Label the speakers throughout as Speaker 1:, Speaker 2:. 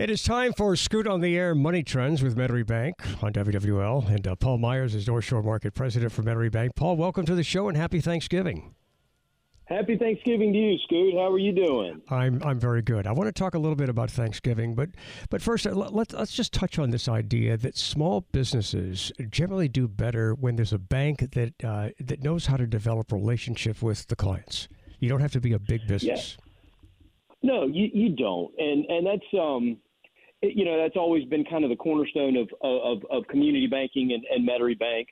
Speaker 1: It is time for Scoot on the Air Money Trends with Metairie Bank on WWL. And uh, Paul Myers is North Shore Market President for Metairie Bank. Paul, welcome to the show and happy Thanksgiving.
Speaker 2: Happy Thanksgiving to you, Scoot. How are you doing?
Speaker 1: I'm I'm very good. I want to talk a little bit about Thanksgiving, but but first uh, let's let's just touch on this idea that small businesses generally do better when there's a bank that uh, that knows how to develop relationship with the clients. You don't have to be a big business.
Speaker 2: Yeah. No, you you don't, and and that's um, you know that's always been kind of the cornerstone of of, of community banking and, and Metairie Bank.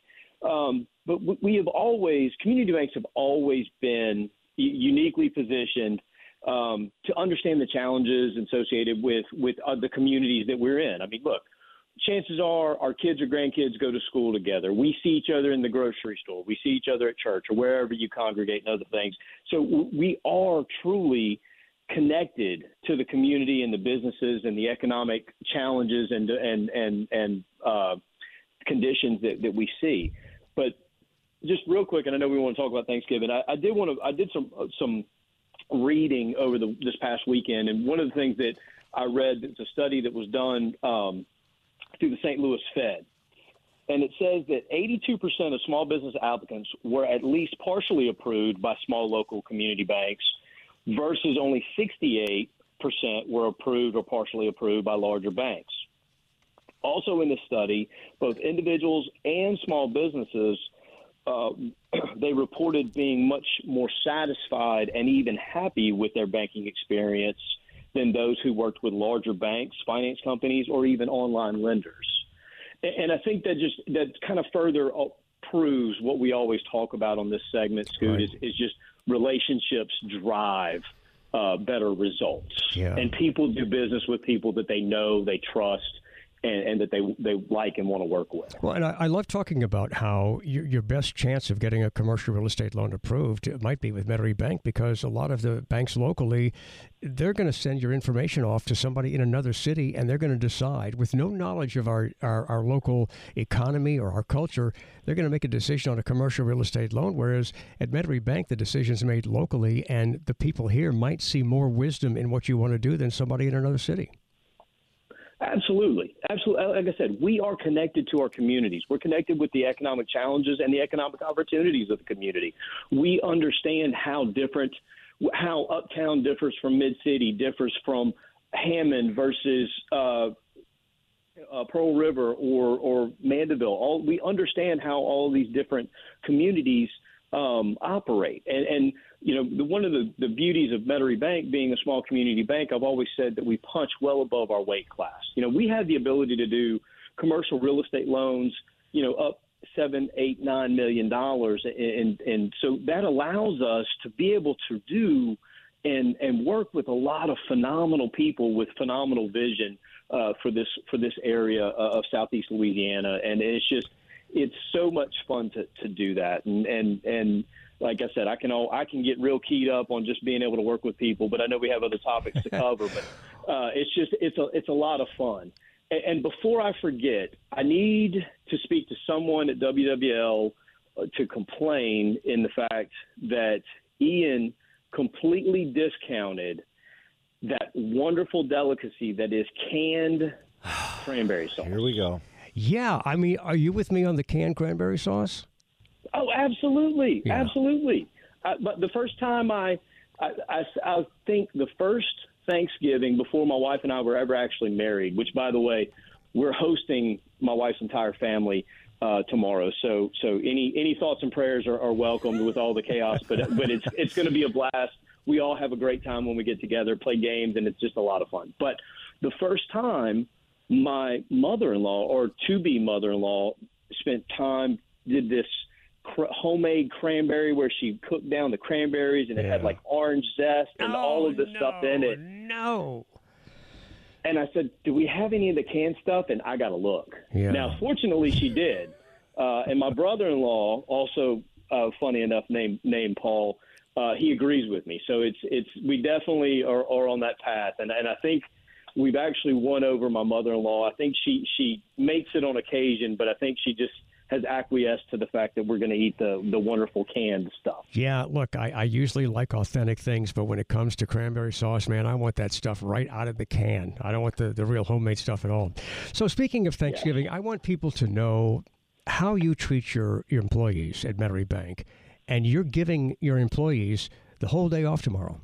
Speaker 2: Um, but we have always community banks have always been uniquely positioned um, to understand the challenges associated with with uh, the communities that we're in. I mean, look, chances are our kids or grandkids go to school together. We see each other in the grocery store. We see each other at church or wherever you congregate and other things. So we are truly connected to the community and the businesses and the economic challenges and and and and uh, conditions that, that we see. But just real quick, and I know we want to talk about Thanksgiving. I, I did want to. I did some uh, some reading over the this past weekend, and one of the things that I read it's a study that was done um, through the St. Louis Fed, and it says that 82% of small business applicants were at least partially approved by small local community banks, versus only 68% were approved or partially approved by larger banks. Also, in this study, both individuals and small businesses uh, they reported being much more satisfied and even happy with their banking experience than those who worked with larger banks, finance companies, or even online lenders. And I think that just that kind of further uh, proves what we always talk about on this segment, Scoot, right. is, is just relationships drive uh, better results.
Speaker 1: Yeah.
Speaker 2: And people do business with people that they know, they trust, and, and, that they they like and want to work with.
Speaker 1: Well, and I, I love talking about how your, best chance of getting a commercial real estate loan approved might be with Metairie Bank because a lot of the banks locally, they're going to send your information off to somebody in another city, and they're going to decide with no knowledge of our, our, our local economy or our culture, they're going to make a decision on a commercial real estate loan. Whereas at Metairie Bank, the decision's made locally, and the people here might see more wisdom in what you want to do than somebody in another city.
Speaker 2: Absolutely. Absolutely. Like I said, we are connected to our communities. We're connected with the economic challenges and the economic opportunities of the community. We understand how different, how Uptown differs from Mid City, differs from Hammond versus uh, uh, Pearl River or, or Mandeville. All, we understand how all these different communities um, operate. And, and you know, the, one of the, the beauties of Metairie Bank being a small community bank, I've always said that we punch well above our weight class. You know, we have the ability to do commercial real estate loans, you know, up seven, eight, nine million dollars, and and so that allows us to be able to do and and work with a lot of phenomenal people with phenomenal vision uh, for this for this area of Southeast Louisiana, and it's just it's so much fun to to do that, and and and like I said, I can all, I can get real keyed up on just being able to work with people, but I know we have other topics to cover. but uh, it's just it's a it's a lot of fun. And, and before I forget, I need to speak to someone at WWL uh, to complain in the fact that Ian completely discounted that wonderful delicacy that is canned cranberry sauce.
Speaker 3: Here we go.
Speaker 1: Yeah, I mean, are you with me on the canned cranberry sauce?
Speaker 2: Oh, absolutely, yeah. absolutely. Uh, but the first time I, I, I, I think the first Thanksgiving before my wife and I were ever actually married, which by the way, we're hosting my wife's entire family uh, tomorrow. So so any any thoughts and prayers are, are welcomed with all the chaos, but but it's it's going to be a blast. We all have a great time when we get together, play games, and it's just a lot of fun. But the first time my mother-in-law or to-be mother-in-law spent time did this cr- homemade cranberry where she cooked down the cranberries and it had like orange zest and
Speaker 1: oh,
Speaker 2: all of the
Speaker 1: no,
Speaker 2: stuff in it.
Speaker 1: No.
Speaker 2: And I said, "Do we have any of the canned stuff?" And I got to look.
Speaker 1: Yeah.
Speaker 2: Now, fortunately, she did. Uh, and my brother-in-law, also uh, funny enough, named named Paul, uh, he agrees with me. So it's it's we definitely are, are on that path, and and I think we've actually won over my mother-in-law. I think she she makes it on occasion, but I think she just has acquiesced to the fact that we're going to eat the the wonderful canned stuff.
Speaker 1: Yeah, look, I, I usually like authentic things, but when it comes to cranberry sauce, man, I want that stuff right out of the can. I don't want the, the real homemade stuff at all. So speaking of Thanksgiving, yeah. I want people to know how you treat your, your employees at Metairie Bank, and you're giving your employees the whole day off tomorrow.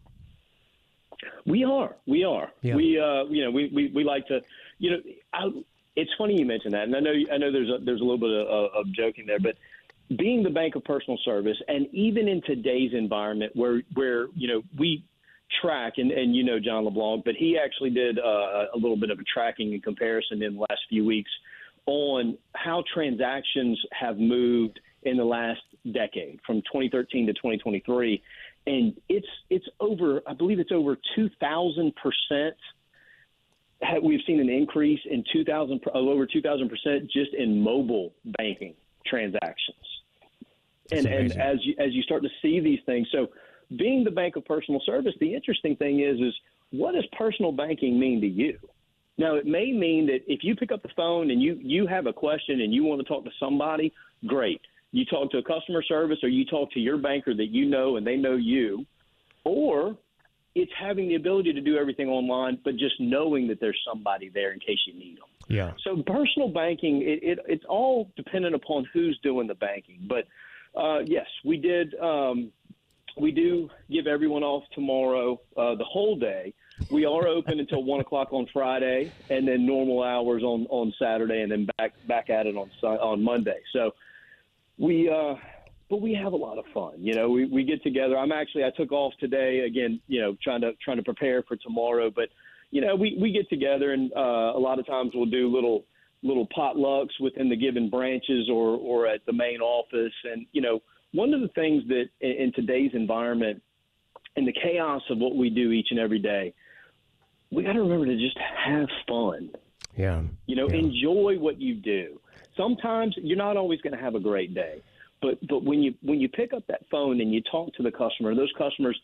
Speaker 2: We are. We are. Yeah. We uh, you know, we, we, we like to you know, I, it's funny you mentioned that, and I know I know there's a, there's a little bit of, of joking there, but being the bank of personal service, and even in today's environment where where you know we track, and, and you know John LeBlanc, but he actually did uh, a little bit of a tracking and comparison in the last few weeks on how transactions have moved in the last decade from 2013 to 2023 and it's it's over i believe it's over 2000 percent we've seen an increase in 2,000 over 2,000 percent just in mobile banking transactions. and, and as you, as you start to see these things, so being the bank of personal service, the interesting thing is is what does personal banking mean to you? Now, it may mean that if you pick up the phone and you you have a question and you want to talk to somebody, great. You talk to a customer service or you talk to your banker that you know and they know you, or it's having the ability to do everything online, but just knowing that there's somebody there in case you need them.
Speaker 1: Yeah.
Speaker 2: So personal banking, it, it it's all dependent upon who's doing the banking. But uh, yes, we did. Um, we do give everyone off tomorrow, uh, the whole day. We are open until one o'clock on Friday, and then normal hours on on Saturday, and then back back at it on on Monday. So we uh, but we have a lot of fun. You know, we, we get together. I'm actually I took off today again. You know, trying to trying to prepare for tomorrow. But you know, we we get together and uh, a lot of times we'll do little little potlucks within the given branches or or at the main office. And you know, one of the things that in, in today's environment and the chaos of what we do each and every day, we got to remember to just have fun.
Speaker 1: Yeah.
Speaker 2: You know,
Speaker 1: yeah.
Speaker 2: enjoy what you do. Sometimes you're not always going to have a great day but but when you when you pick up that phone and you talk to the customer, those customers,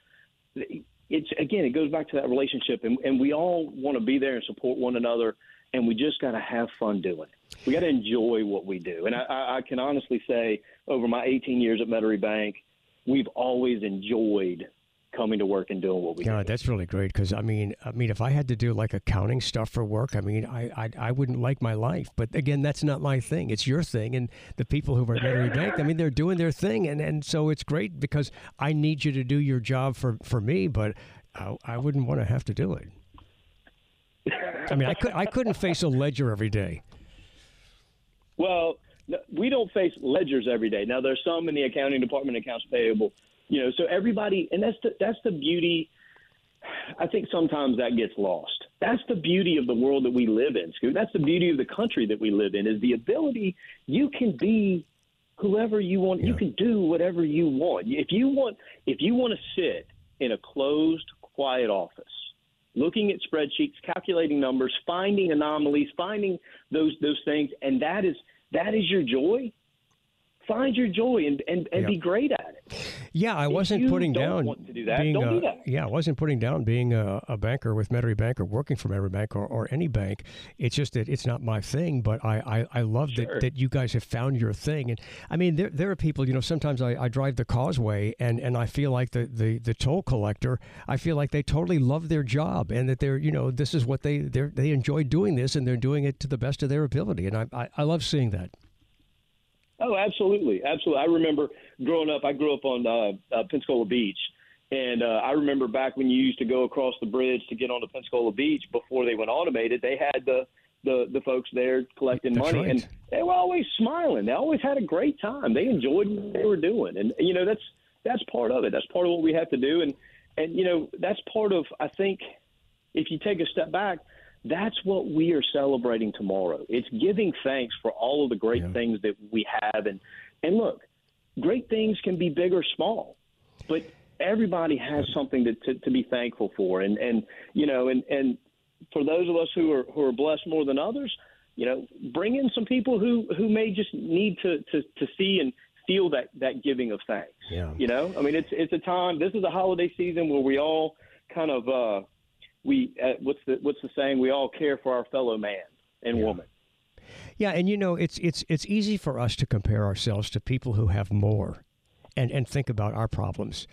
Speaker 2: it's again it goes back to that relationship, and, and we all want to be there and support one another, and we just got to have fun doing it. We got to enjoy what we do, and I, I can honestly say over my 18 years at Metairie Bank, we've always enjoyed coming to work and doing what we
Speaker 1: God,
Speaker 2: do.
Speaker 1: that's really great because I mean, I mean, if I had to do like accounting stuff for work, I mean, I, I I wouldn't like my life. But again, that's not my thing. It's your thing, and the people who are at Metairie Bank, I mean, they're doing their thing, and and so it's great because I need you to do your job for for me, but I, I wouldn't want to have to do it. I mean, I could I couldn't face a ledger every day.
Speaker 2: Well, we don't face ledgers every day. Now, there's some in the accounting department, accounts payable you know, so everybody, and that's the that's the beauty. I think sometimes that gets lost. That's the beauty of the world that we live in, Scoot. That's the beauty of the country that we live in is the ability you can be whoever you want. Yeah. You can do whatever you want. If you want, if you want to sit in a closed, quiet office, looking at spreadsheets, calculating numbers, finding anomalies, finding those those things, and that is that is your joy find your joy and, and, and be great at it.
Speaker 1: Yeah, I wasn't putting down
Speaker 2: do being don't a, do that.
Speaker 1: Yeah, I wasn't putting down being a, a banker with Metairie Bank or working for Metairie Bank or, or any bank. It's just that it's not my thing, but I, I, I love sure. that, that you guys have found your thing. And I mean, there, there are people, you know, sometimes I, I drive the causeway and, and I feel like the, the, the toll collector, I feel like they totally love their job and that they're, you know, this is what they, they enjoy doing this and they're doing it to the best of their ability. And I, I, I love seeing that.
Speaker 2: Oh, absolutely, absolutely. I remember growing up. I grew up on uh, uh, Pensacola Beach, and uh, I remember back when you used to go across the bridge to get onto Pensacola Beach before they went automated. They had the the the folks there collecting
Speaker 1: that's
Speaker 2: money,
Speaker 1: right.
Speaker 2: and they were always smiling. They always had a great time. They enjoyed what they were doing, and you know that's that's part of it. That's part of what we have to do, and and you know that's part of. I think if you take a step back that's what we are celebrating tomorrow. It's giving thanks for all of the great yeah. things that we have. And, and look, great things can be big or small, but everybody has something to, to, to be thankful for. And, and, you know, and, and for those of us who are, who are blessed more than others, you know, bring in some people who, who may just need to, to, to see and feel that, that giving of thanks.
Speaker 1: Yeah.
Speaker 2: You know, I mean, it's, it's a time, this is a holiday season where we all kind of, uh, we uh, what's the what's the saying? We all care for our fellow man and
Speaker 1: yeah.
Speaker 2: woman.
Speaker 1: Yeah, and you know, it's it's it's easy for us to compare ourselves to people who have more, and and think about our problems.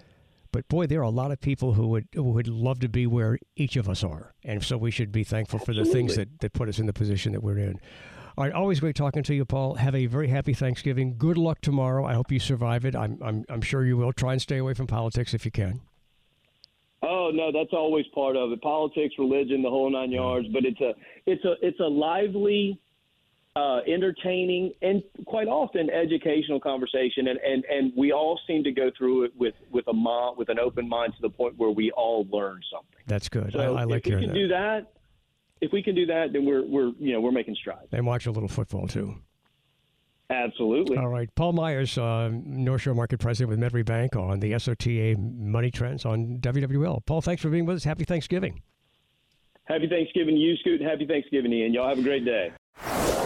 Speaker 1: But boy, there are a lot of people who would who would love to be where each of us are, and so we should be thankful for the things that that put us in the position that we're in. All right, always great talking to you, Paul. Have a very happy Thanksgiving. Good luck tomorrow. I hope you survive it. I'm I'm I'm sure you will. Try and stay away from politics if you can.
Speaker 2: Oh no, that's always part of it. Politics, religion, the whole nine yards. But it's a it's a it's a lively uh, entertaining and quite often educational conversation, and, and, and we all seem to go through it with with a mind, with an open mind to the point where we all learn something.
Speaker 1: That's good.
Speaker 2: So
Speaker 1: I, I like
Speaker 2: if we can
Speaker 1: that.
Speaker 2: do that, if we can do that, then we're we're you know we're making strides.
Speaker 1: And watch a little football too.
Speaker 2: Absolutely.
Speaker 1: All right, Paul Myers, uh, North Shore Market President with Metairie Bank on the SOTA Money Trends on WWL. Paul, thanks for being with us. Happy Thanksgiving.
Speaker 2: Happy Thanksgiving to you, Scoot. Happy Thanksgiving, Ian. Y'all have a great day.